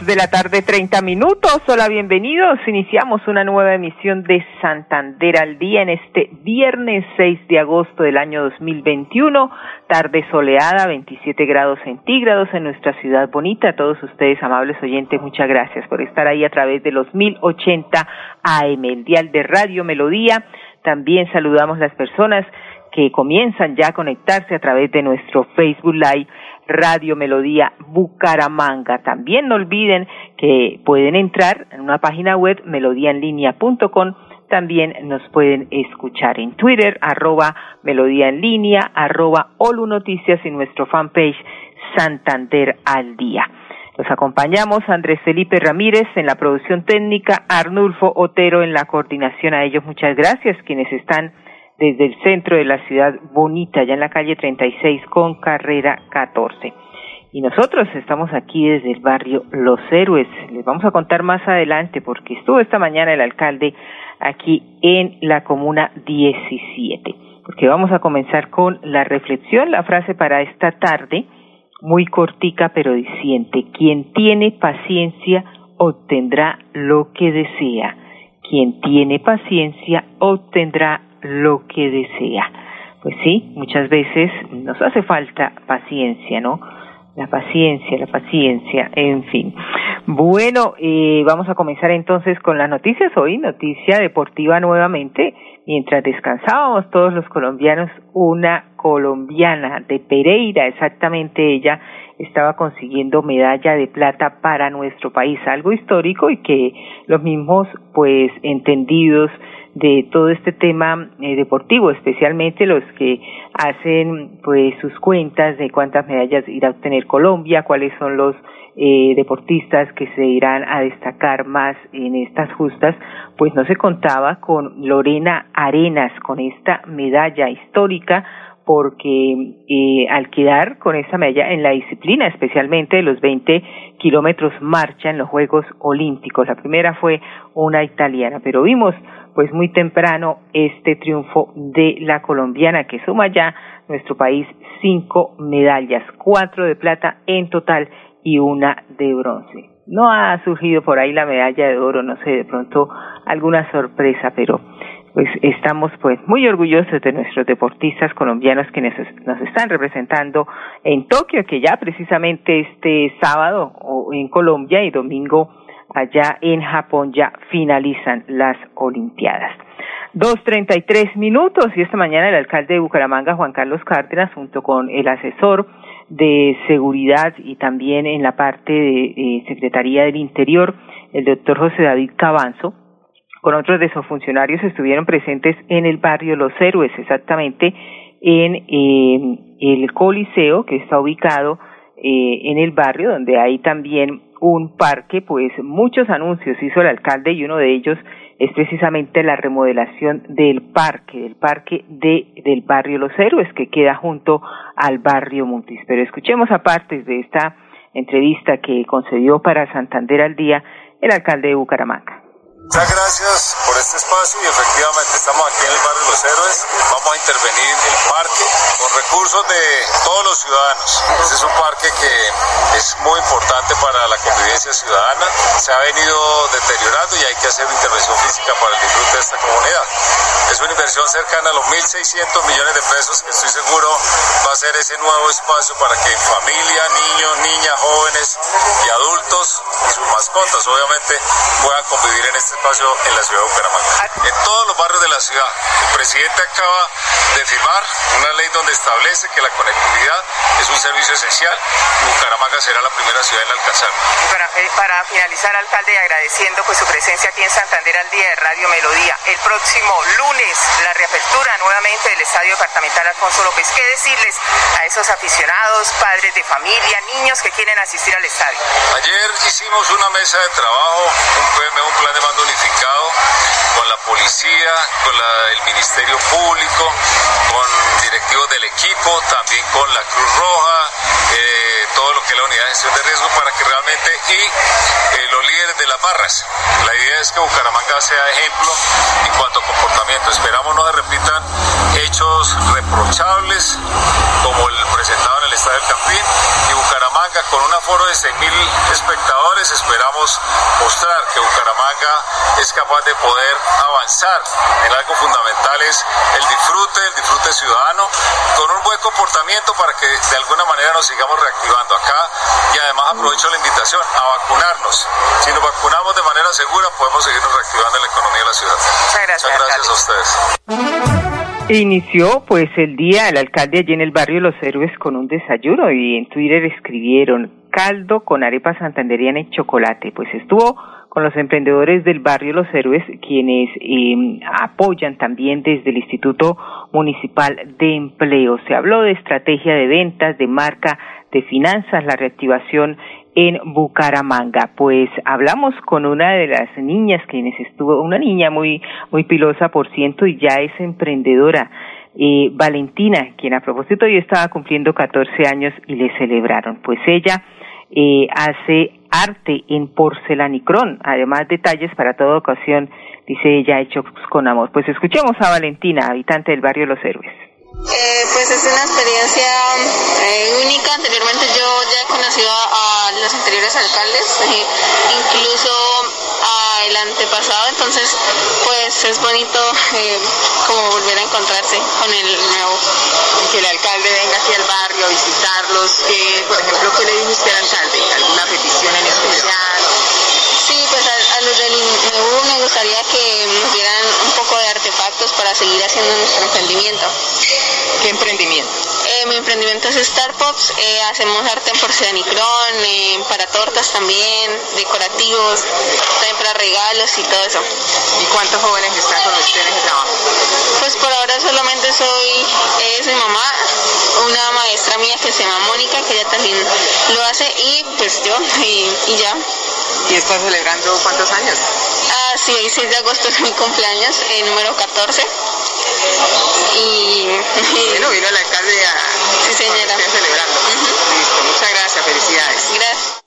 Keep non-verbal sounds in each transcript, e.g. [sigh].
De la tarde, treinta minutos. Hola, bienvenidos. Iniciamos una nueva emisión de Santander al día en este viernes 6 de agosto del año 2021. Tarde soleada, 27 grados centígrados en nuestra ciudad bonita. A todos ustedes, amables oyentes, muchas gracias por estar ahí a través de los 1080 AM, el dial de Radio Melodía. También saludamos las personas que comienzan ya a conectarse a través de nuestro Facebook Live Radio Melodía Bucaramanga. También no olviden que pueden entrar en una página web melodíaenlínea.com también nos pueden escuchar en Twitter, arroba Melodía en línea, arroba Olu Noticias y nuestro fanpage Santander al Día. Los acompañamos Andrés Felipe Ramírez en la producción técnica, Arnulfo Otero en la coordinación. A ellos muchas gracias, quienes están desde el centro de la ciudad bonita, allá en la calle 36 con carrera 14. Y nosotros estamos aquí desde el barrio Los Héroes. Les vamos a contar más adelante porque estuvo esta mañana el alcalde aquí en la comuna 17. Porque vamos a comenzar con la reflexión, la frase para esta tarde, muy cortica pero diciente. Quien tiene paciencia obtendrá lo que desea. Quien tiene paciencia obtendrá lo que desea. Pues sí, muchas veces nos hace falta paciencia, ¿no? La paciencia, la paciencia, en fin. Bueno, eh, vamos a comenzar entonces con las noticias hoy, noticia deportiva nuevamente. Mientras descansábamos todos los colombianos, una colombiana de Pereira, exactamente ella, estaba consiguiendo medalla de plata para nuestro país, algo histórico y que los mismos, pues, entendidos de todo este tema eh, deportivo, especialmente los que hacen pues sus cuentas de cuántas medallas irá a obtener Colombia, cuáles son los eh, deportistas que se irán a destacar más en estas justas, pues no se contaba con Lorena Arenas, con esta medalla histórica porque eh, al quedar con esa medalla en la disciplina, especialmente de los 20 kilómetros marcha en los Juegos Olímpicos, la primera fue una italiana, pero vimos pues muy temprano este triunfo de la colombiana que suma ya nuestro país cinco medallas, cuatro de plata en total y una de bronce. No ha surgido por ahí la medalla de oro, no sé, de pronto alguna sorpresa, pero pues estamos pues muy orgullosos de nuestros deportistas colombianos que nos, están representando en Tokio, que ya precisamente este sábado en Colombia y domingo allá en Japón ya finalizan las Olimpiadas. Dos treinta y tres minutos y esta mañana el alcalde de Bucaramanga, Juan Carlos Cárdenas, junto con el asesor de seguridad y también en la parte de eh, Secretaría del Interior, el doctor José David Cabanzo, con otros de sus funcionarios estuvieron presentes en el barrio Los Héroes, exactamente en eh, el Coliseo que está ubicado eh, en el barrio, donde hay también un parque, pues muchos anuncios hizo el alcalde y uno de ellos es precisamente la remodelación del parque, del parque de, del barrio Los Héroes que queda junto al barrio Montis. Pero escuchemos aparte de esta entrevista que concedió para Santander al día el alcalde de Bucaramanga. Muchas gracias y efectivamente estamos aquí en el barrio Los Héroes. Vamos a intervenir en el parque con recursos de todos los ciudadanos. Este es un parque que es muy importante para la convivencia ciudadana. Se ha venido deteriorando y hay que hacer intervención física para el disfrute de esta comunidad. Es una inversión cercana a los 1.600 millones de pesos que estoy seguro va a ser ese nuevo espacio para que familia, niños, niñas, jóvenes y adultos y sus mascotas obviamente puedan convivir en este espacio en la ciudad de Bucaramanga. En todos los barrios de la ciudad, el presidente acaba de firmar una ley donde establece que la conectividad es un servicio esencial. Bucaramanga será la primera ciudad en alcanzarlo. Para, para finalizar, alcalde, agradeciendo pues su presencia aquí en Santander al día de Radio Melodía. El próximo lunes, la reapertura nuevamente del Estadio Departamental Alfonso López. ¿Qué decirles a esos aficionados, padres de familia, niños que quieren asistir al estadio? Ayer hicimos una mesa de trabajo, un un plan de mando unificado con la policía, con el Ministerio Público, con directivos del equipo, también con la Cruz Roja, eh, todo lo que es la unidad de gestión de riesgo para que realmente y eh, los líderes de las barras. La idea es que Bucaramanga sea ejemplo en cuanto a comportamiento. Esperamos no se repitan hechos reprochables como el presentado en el Estadio del Campín y Bucaramanga con un aforo de 6.000 espectadores. Esperamos mostrar que Bucaramanga es capaz de poder avanzar. En algo fundamental es el disfrute, el disfrute ciudadano, con un buen comportamiento para que de alguna manera nos sigamos reactivando acá y además aprovecho la invitación a vacunarnos. Si nos vacunamos de manera segura podemos seguirnos reactivando la economía de la ciudad. Muchas gracias. Muchas gracias a ustedes. Inició pues el día el alcalde allí en el barrio Los Héroes con un desayuno y en Twitter escribieron caldo con arepa santanderiana y chocolate. Pues estuvo con los emprendedores del barrio Los Héroes, quienes eh, apoyan también desde el Instituto Municipal de Empleo. Se habló de estrategia de ventas, de marca, de finanzas, la reactivación en Bucaramanga. Pues hablamos con una de las niñas quienes estuvo, una niña muy, muy pilosa por ciento y ya es emprendedora. Eh, Valentina, quien a propósito hoy estaba cumpliendo 14 años y le celebraron. Pues ella eh, hace arte en porcelanicrón, además detalles para toda ocasión, dice ella, hechos con amor. Pues escuchemos a Valentina, habitante del barrio Los Héroes. Eh, pues es una experiencia eh, única. Anteriormente yo ya he conocido a, los anteriores alcaldes, eh, [laughs] incluso al antepasado, entonces pues es bonito eh, como volver a encontrarse con el nuevo. que el alcalde venga aquí al barrio a visitarlos, que por ejemplo, ¿qué le dice usted al alcalde? ¿Alguna petición en especial? Me gustaría que nos dieran un poco de artefactos para seguir haciendo nuestro emprendimiento. ¿Qué emprendimiento? Eh, mi emprendimiento es Starpops, eh, hacemos arte en porcelanicrón, eh, para tortas también, decorativos, también para regalos y todo eso. ¿Y cuántos jóvenes están con usted en ese trabajo? Pues por ahora solamente soy, es mi mamá, una maestra mía que se llama Mónica, que ella también lo hace, y pues yo, [laughs] y, ya. ¿Y está celebrando cuántos años? Ah, sí, el 6 de agosto es mi cumpleaños, el número 14. Y, [laughs] bueno, vino el alcalde a, sí, señora. celebrando. Listo, muchas gracias, felicidades. Gracias.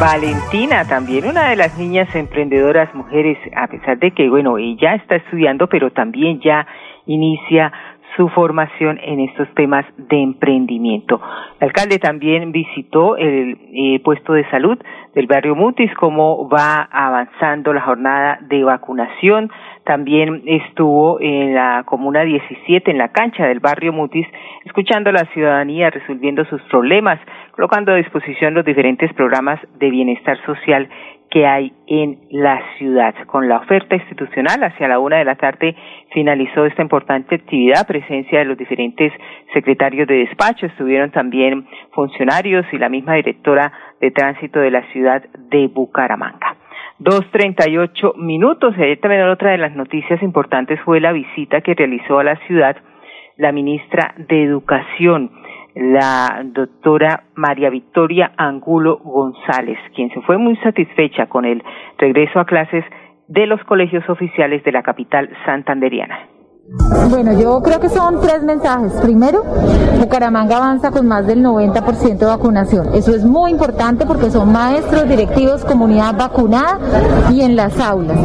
Valentina, también una de las niñas emprendedoras mujeres, a pesar de que, bueno, ella está estudiando, pero también ya inicia su formación en estos temas de emprendimiento. El alcalde también visitó el eh, puesto de salud del barrio Mutis, cómo va avanzando la jornada de vacunación. También estuvo en la Comuna 17, en la cancha del barrio Mutis, escuchando a la ciudadanía, resolviendo sus problemas, colocando a disposición los diferentes programas de bienestar social que hay en la ciudad. Con la oferta institucional, hacia la una de la tarde finalizó esta importante actividad, presencia de los diferentes secretarios de despacho, estuvieron también funcionarios y la misma directora de tránsito de la ciudad de Bucaramanga. Dos treinta y ocho minutos. También otra de las noticias importantes fue la visita que realizó a la ciudad la ministra de Educación, la doctora María Victoria Angulo González, quien se fue muy satisfecha con el regreso a clases de los colegios oficiales de la capital santanderiana. Bueno, yo creo que son tres mensajes. Primero, Bucaramanga avanza con más del 90% de vacunación. Eso es muy importante porque son maestros, directivos, comunidad vacunada y en las aulas.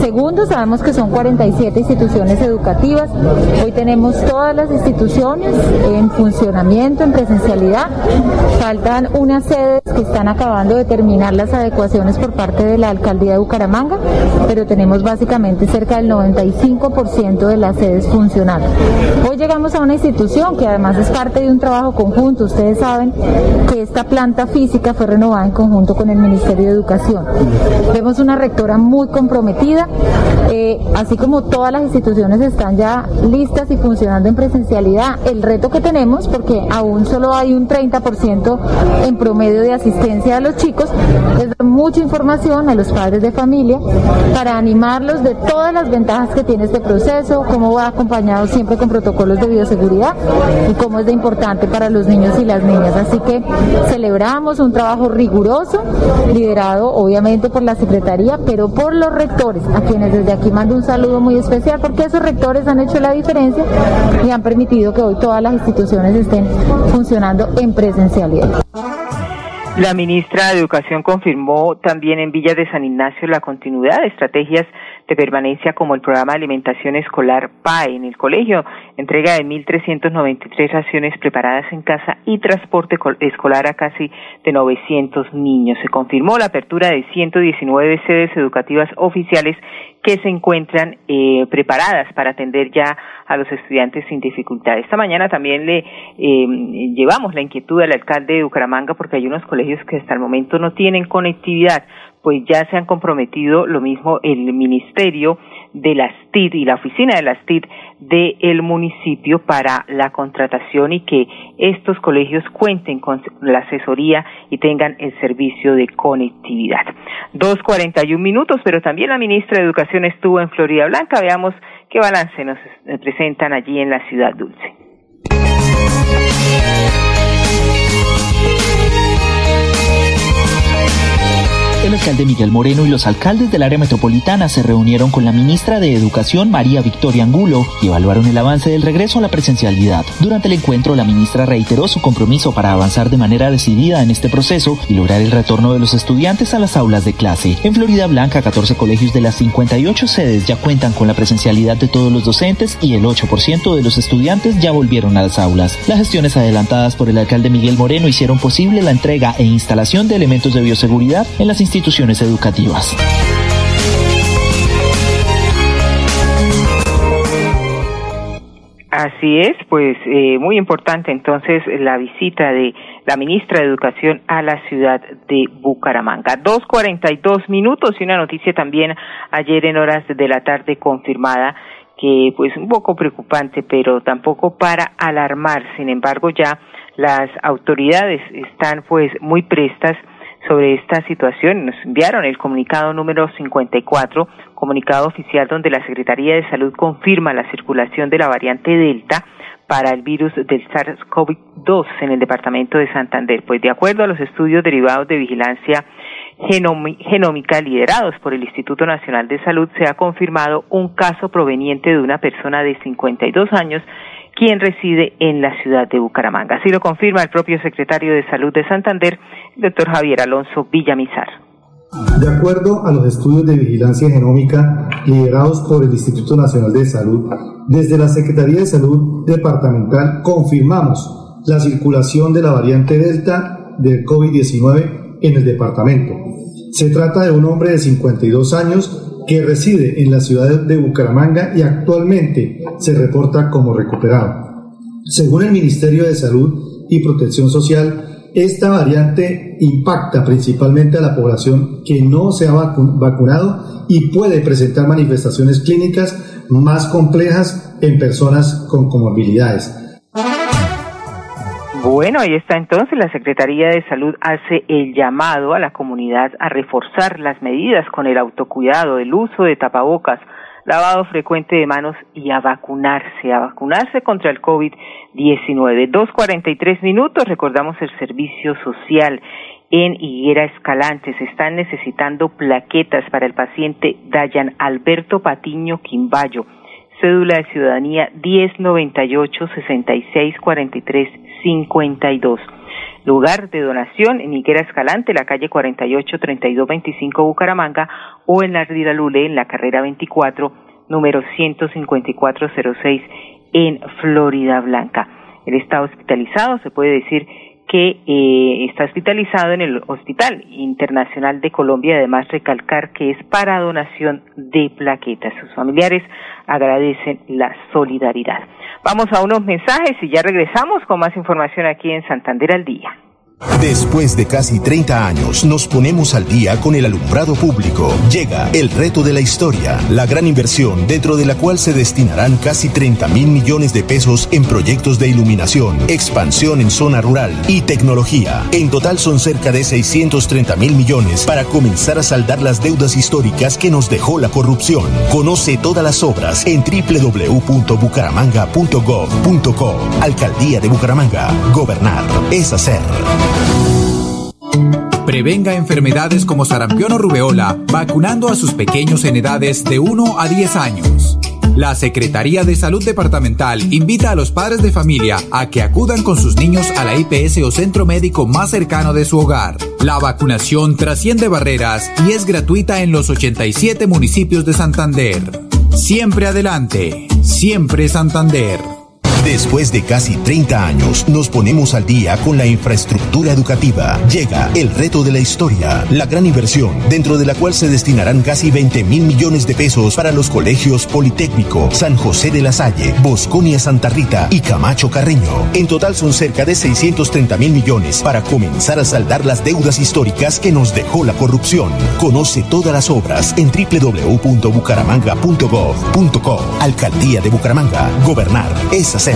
Segundo, sabemos que son 47 instituciones educativas. Hoy tenemos todas las instituciones en funcionamiento, en presencialidad. Faltan unas sedes que están acabando de terminar las adecuaciones por parte de la alcaldía de Bucaramanga, pero tenemos básicamente cerca del 95% de las funcionando. Hoy llegamos a una institución que además es parte de un trabajo conjunto. Ustedes saben que esta planta física fue renovada en conjunto con el Ministerio de Educación. Vemos una rectora muy comprometida, eh, así como todas las instituciones están ya listas y funcionando en presencialidad. El reto que tenemos, porque aún solo hay un 30% en promedio de asistencia a los chicos, es dar mucha información a los padres de familia para animarlos de todas las ventajas que tiene este proceso, cómo va acompañado siempre con protocolos de bioseguridad y cómo es de importante para los niños y las niñas. Así que celebramos un trabajo riguroso, liderado obviamente por la Secretaría, pero por los rectores, a quienes desde aquí mando un saludo muy especial, porque esos rectores han hecho la diferencia y han permitido que hoy todas las instituciones estén funcionando en presencialidad. La ministra de Educación confirmó también en Villa de San Ignacio la continuidad de estrategias de permanencia como el programa de alimentación escolar PAE en el colegio, entrega de 1.393 raciones preparadas en casa y transporte escolar a casi de 900 niños. Se confirmó la apertura de 119 sedes educativas oficiales que se encuentran eh, preparadas para atender ya a los estudiantes sin dificultad. Esta mañana también le eh, llevamos la inquietud al alcalde de Bucaramanga porque hay unos colegios que hasta el momento no tienen conectividad pues ya se han comprometido lo mismo el Ministerio de las TID y la oficina de las TID del municipio para la contratación y que estos colegios cuenten con la asesoría y tengan el servicio de conectividad. Dos cuarenta y un minutos, pero también la ministra de Educación estuvo en Florida Blanca. Veamos qué balance nos presentan allí en la ciudad dulce. El alcalde Miguel Moreno y los alcaldes del área metropolitana se reunieron con la ministra de Educación María Victoria Angulo y evaluaron el avance del regreso a la presencialidad. Durante el encuentro, la ministra reiteró su compromiso para avanzar de manera decidida en este proceso y lograr el retorno de los estudiantes a las aulas de clase. En Florida Blanca, 14 colegios de las 58 sedes ya cuentan con la presencialidad de todos los docentes y el 8% de los estudiantes ya volvieron a las aulas. Las gestiones adelantadas por el alcalde Miguel Moreno hicieron posible la entrega e instalación de elementos de bioseguridad en las instituciones instituciones educativas. Así es, pues eh, muy importante entonces la visita de la ministra de Educación a la ciudad de Bucaramanga. Dos cuarenta y dos minutos y una noticia también ayer en horas de la tarde confirmada que pues un poco preocupante, pero tampoco para alarmar. Sin embargo, ya las autoridades están pues muy prestas sobre esta situación. Nos enviaron el comunicado número 54, comunicado oficial donde la Secretaría de Salud confirma la circulación de la variante Delta para el virus del SARS-CoV-2 en el departamento de Santander. Pues de acuerdo a los estudios derivados de vigilancia genómica liderados por el Instituto Nacional de Salud, se ha confirmado un caso proveniente de una persona de 52 años quien reside en la ciudad de Bucaramanga. Así lo confirma el propio secretario de Salud de Santander, doctor Javier Alonso Villamizar. De acuerdo a los estudios de vigilancia genómica liderados por el Instituto Nacional de Salud, desde la Secretaría de Salud Departamental confirmamos la circulación de la variante Delta del COVID-19 en el departamento. Se trata de un hombre de 52 años que reside en la ciudad de Bucaramanga y actualmente se reporta como recuperado. Según el Ministerio de Salud y Protección Social, esta variante impacta principalmente a la población que no se ha vacunado y puede presentar manifestaciones clínicas más complejas en personas con comorbilidades. Bueno, ahí está entonces. La Secretaría de Salud hace el llamado a la comunidad a reforzar las medidas con el autocuidado, el uso de tapabocas, lavado frecuente de manos y a vacunarse, a vacunarse contra el COVID-19. Dos cuarenta y tres minutos, recordamos el servicio social en Higuera Escalante. Se están necesitando plaquetas para el paciente Dayan Alberto Patiño Quimbayo cédula de ciudadanía 1098 6643 52. Lugar de donación en Higuera Escalante, la calle 48 32 25 Bucaramanga o en la Ardida Lule en la carrera 24 número 15406 en Florida Blanca. Él está hospitalizado, se puede decir que eh, está hospitalizado en el Hospital Internacional de Colombia. Además, recalcar que es para donación de plaquetas. Sus familiares agradecen la solidaridad. Vamos a unos mensajes y ya regresamos con más información aquí en Santander al Día. Después de casi 30 años, nos ponemos al día con el alumbrado público. Llega el reto de la historia, la gran inversión dentro de la cual se destinarán casi 30 mil millones de pesos en proyectos de iluminación, expansión en zona rural y tecnología. En total son cerca de 630 mil millones para comenzar a saldar las deudas históricas que nos dejó la corrupción. Conoce todas las obras en www.bucaramanga.gov.co. Alcaldía de Bucaramanga. Gobernar es hacer. Prevenga enfermedades como sarampión o rubeola vacunando a sus pequeños en edades de 1 a 10 años. La Secretaría de Salud Departamental invita a los padres de familia a que acudan con sus niños a la IPS o centro médico más cercano de su hogar. La vacunación trasciende barreras y es gratuita en los 87 municipios de Santander. Siempre adelante, siempre Santander. Después de casi 30 años, nos ponemos al día con la infraestructura educativa. Llega el reto de la historia, la gran inversión, dentro de la cual se destinarán casi 20 mil millones de pesos para los colegios Politécnico, San José de la Salle, Bosconia Santa Rita y Camacho Carreño. En total son cerca de 630 mil millones para comenzar a saldar las deudas históricas que nos dejó la corrupción. Conoce todas las obras en www.bucaramanga.gov.co. Alcaldía de Bucaramanga. Gobernar es hacer.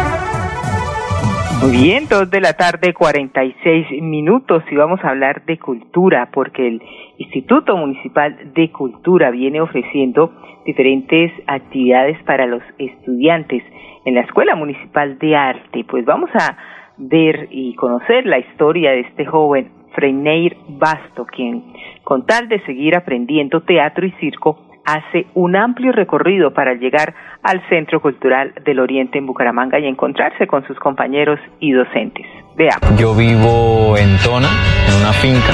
Muy bien, dos de la tarde, 46 minutos y vamos a hablar de cultura porque el Instituto Municipal de Cultura viene ofreciendo diferentes actividades para los estudiantes en la Escuela Municipal de Arte. Pues vamos a ver y conocer la historia de este joven Freineir Basto, quien con tal de seguir aprendiendo teatro y circo hace un amplio recorrido para llegar al Centro Cultural del Oriente en Bucaramanga y encontrarse con sus compañeros y docentes. Veamos. Yo vivo en Tona, en una finca,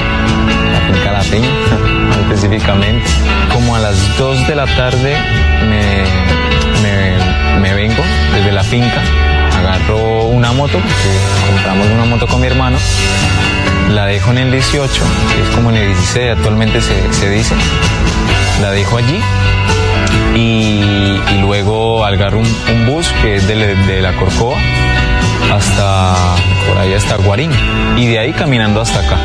la finca La [laughs] específicamente. Como a las 2 de la tarde me, me, me vengo desde la finca, agarro una moto, compramos una moto con mi hermano, la dejo en el 18, que es como en el 16 actualmente se, se dice, la dejo allí y, luego agarro un, un, bus que es de, de, la Corcova hasta por ahí hasta Guarín y de ahí caminando hasta acá.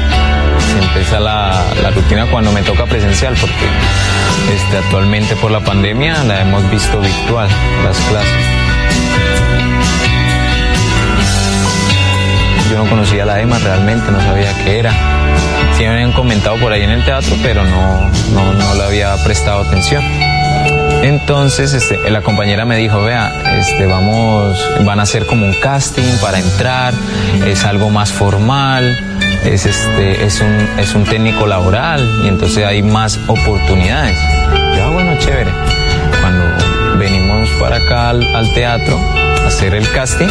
Se empieza la, la rutina cuando me toca presencial porque este, actualmente por la pandemia la hemos visto virtual, las clases. Yo no conocía la EMA realmente, no sabía qué era. Sí me habían comentado por ahí en el teatro, pero no, no, no le había prestado atención. Entonces, este, la compañera me dijo, vea, este, vamos, van a hacer como un casting para entrar, es algo más formal, es, este, es, un, es un técnico laboral y entonces hay más oportunidades. Ya, bueno, chévere. Cuando venimos para acá al, al teatro, a hacer el casting,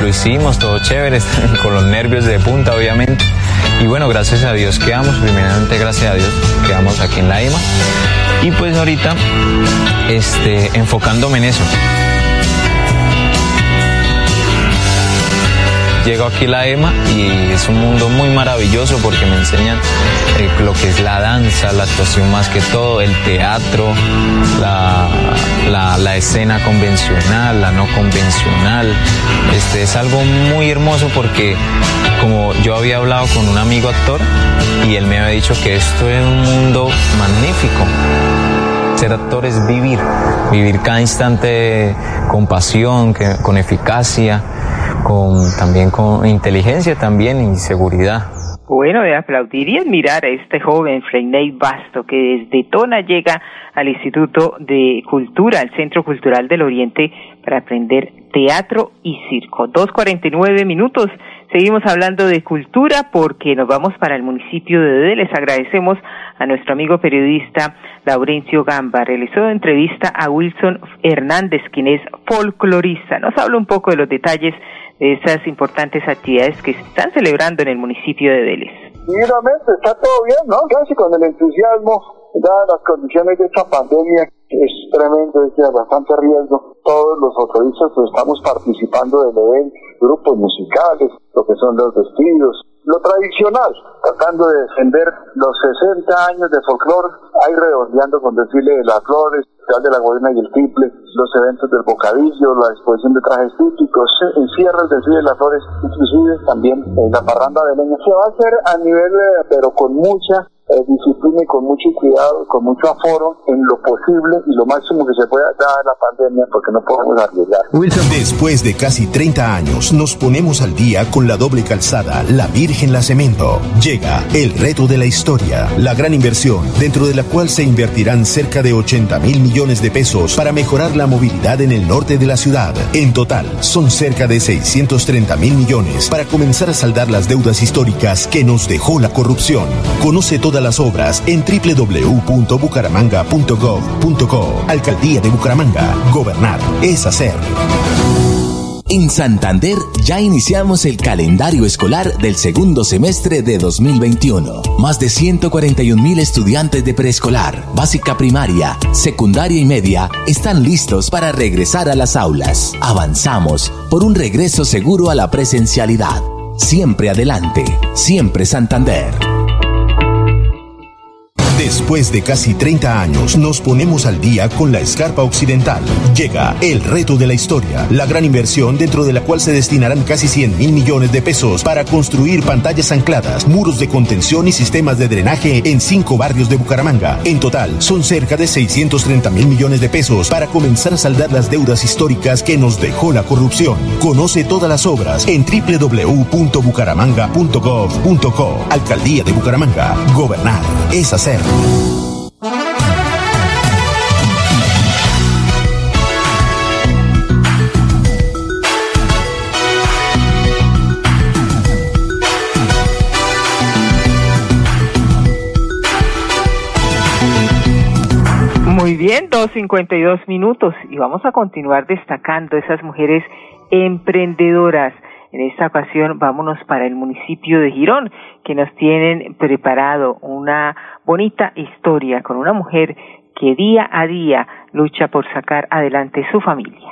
lo hicimos, todo chévere, [laughs] con los nervios de punta, obviamente. Y bueno, gracias a Dios quedamos, primeramente gracias a Dios quedamos aquí en la EMA. Y pues ahorita, este, enfocándome en eso. Llego aquí la EMA y es un mundo muy maravilloso porque me enseñan eh, lo que es la danza, la actuación más que todo, el teatro, la, la, escena convencional, la no convencional. Este, es algo muy hermoso porque como yo había hablado con un amigo actor y él me había dicho que esto es un mundo magnífico ser actor es vivir, vivir cada instante con pasión, con eficacia, con, también con inteligencia también y seguridad. Bueno, de aplaudir y admirar a este joven Freinei Basto que desde Tona llega al Instituto de Cultura, al Centro Cultural del Oriente, para aprender teatro y circo. Dos cuarenta y nueve minutos. Seguimos hablando de cultura porque nos vamos para el municipio de Dede. Les agradecemos a nuestro amigo periodista Laurencio Gamba. Realizó entrevista a Wilson Hernández, quien es folclorista. Nos habla un poco de los detalles de esas importantes actividades que están celebrando en el municipio de Vélez. Seguramente está todo bien, ¿no? Casi con el entusiasmo, dadas las condiciones de esta pandemia, es tremendo, es de bastante riesgo. Todos los autoristas pues, estamos participando del evento, grupos musicales, lo que son los vestidos, lo tradicional, tratando de defender los 60 años de folclore, ahí redondeando con desfile de las flores, de la Guarina y el Triple, los eventos del Bocadillo, la exposición de trajes típicos, encierra el desfile de las flores, inclusive también la parranda de leña. Se va a hacer a nivel, eh, pero con mucha eh, disciplina con mucho cuidado, con mucho aforo en lo posible y lo máximo que se pueda dar la pandemia porque no podemos arriesgar. Después de casi 30 años nos ponemos al día con la doble calzada La Virgen La Cemento. Llega el reto de la historia, la gran inversión dentro de la cual se invertirán cerca de 80 mil millones de pesos para mejorar la movilidad en el norte de la ciudad. En total son cerca de 630 mil millones para comenzar a saldar las deudas históricas que nos dejó la corrupción. Conoce toda las obras en www.bucaramanga.gov.co. Alcaldía de Bucaramanga. Gobernar es hacer. En Santander ya iniciamos el calendario escolar del segundo semestre de 2021. Más de 141 mil estudiantes de preescolar, básica primaria, secundaria y media están listos para regresar a las aulas. Avanzamos por un regreso seguro a la presencialidad. Siempre adelante, siempre Santander. Después de casi 30 años, nos ponemos al día con la escarpa occidental. Llega el reto de la historia, la gran inversión dentro de la cual se destinarán casi 100 mil millones de pesos para construir pantallas ancladas, muros de contención y sistemas de drenaje en cinco barrios de Bucaramanga. En total, son cerca de 630 mil millones de pesos para comenzar a saldar las deudas históricas que nos dejó la corrupción. Conoce todas las obras en www.bucaramanga.gov.co. Alcaldía de Bucaramanga. Gobernar es hacer. Muy bien, dos cincuenta y dos minutos y vamos a continuar destacando esas mujeres emprendedoras. En esta ocasión vámonos para el municipio de Girón, que nos tienen preparado una bonita historia con una mujer que día a día lucha por sacar adelante su familia.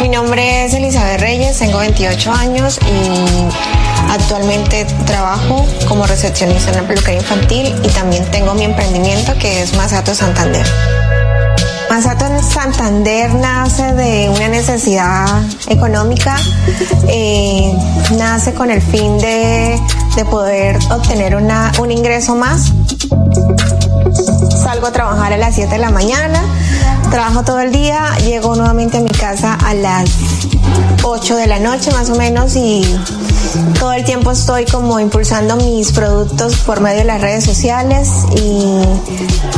Mi nombre es Elizabeth Reyes, tengo 28 años y actualmente trabajo como recepcionista en la peluquería infantil y también tengo mi emprendimiento que es Masato Santander. Masato Santander nace de una necesidad económica, eh, nace con el fin de, poder obtener una, un ingreso más. Salgo a trabajar a las 7 de la mañana, trabajo todo el día, llego nuevamente a mi casa a las 8 de la noche más o menos y todo el tiempo estoy como impulsando mis productos por medio de las redes sociales y,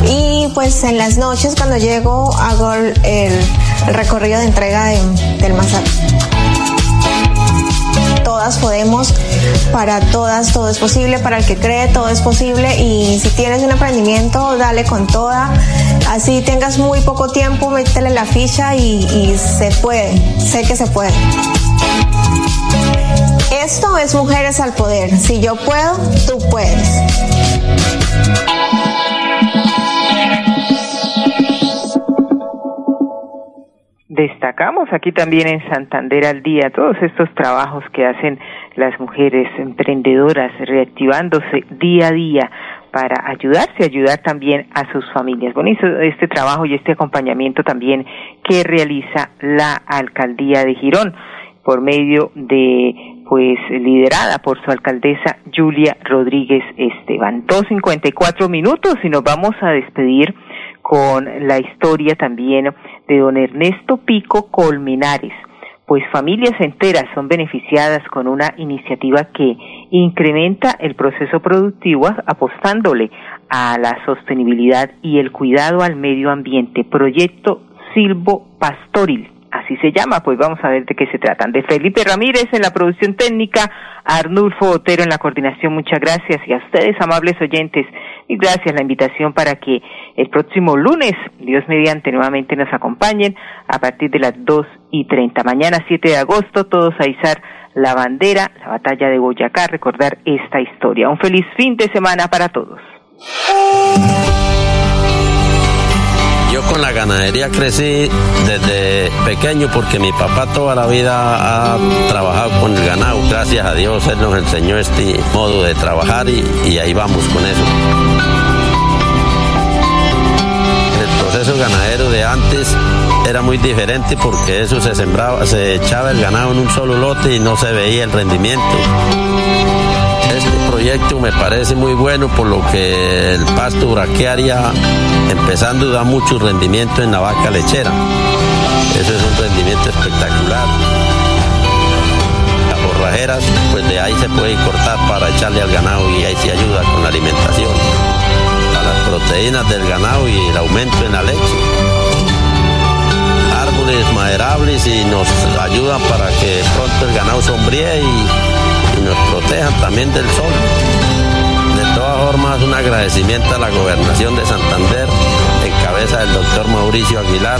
y pues en las noches cuando llego hago el, recorrido de entrega del Mazar. Todas podemos, para todas todo es posible, para el que cree todo es posible y si tienes un emprendimiento dale con toda, así tengas muy poco tiempo, métele la ficha y, y se puede, sé que se puede. Esto es Mujeres al Poder. Si yo puedo, tú puedes. Destacamos aquí también en Santander al día todos estos trabajos que hacen las mujeres emprendedoras, reactivándose día a día para ayudarse, ayudar también a sus familias. Bonito este trabajo y este acompañamiento también que realiza la alcaldía de Girón por medio de pues liderada por su alcaldesa Julia Rodríguez Esteban. Dos cincuenta y cuatro minutos y nos vamos a despedir con la historia también de don Ernesto Pico Colmenares, pues familias enteras son beneficiadas con una iniciativa que incrementa el proceso productivo apostándole a la sostenibilidad y el cuidado al medio ambiente. Proyecto silvo pastoril así se llama, pues vamos a ver de qué se tratan. De Felipe Ramírez en la producción técnica, Arnulfo Otero en la coordinación, muchas gracias. Y a ustedes, amables oyentes, y gracias la invitación para que el próximo lunes, Dios mediante, nuevamente nos acompañen a partir de las dos y treinta. Mañana, 7 de agosto, todos a izar la bandera, la batalla de Boyacá, recordar esta historia. Un feliz fin de semana para todos. Yo con la ganadería crecí desde pequeño porque mi papá toda la vida ha trabajado con el ganado. Gracias a Dios, él nos enseñó este modo de trabajar y, ahí vamos con eso. El proceso ganadero de antes era muy diferente porque eso se sembraba, se echaba el ganado en un solo lote y no se veía el rendimiento proyecto me parece muy bueno por lo que el pasto braquiaria empezando da mucho rendimiento en la vaca lechera. Eso es un rendimiento espectacular. Las borrajeras, pues de ahí se puede cortar para echarle al ganado y ahí se ayuda con la alimentación. A las proteínas del ganado y el aumento en la leche. Árboles maderables y nos ayudan para que pronto el ganado sombríe y nos protejan también del sol. De todas formas, un agradecimiento a la gobernación de Santander, en cabeza del doctor Mauricio Aguilar.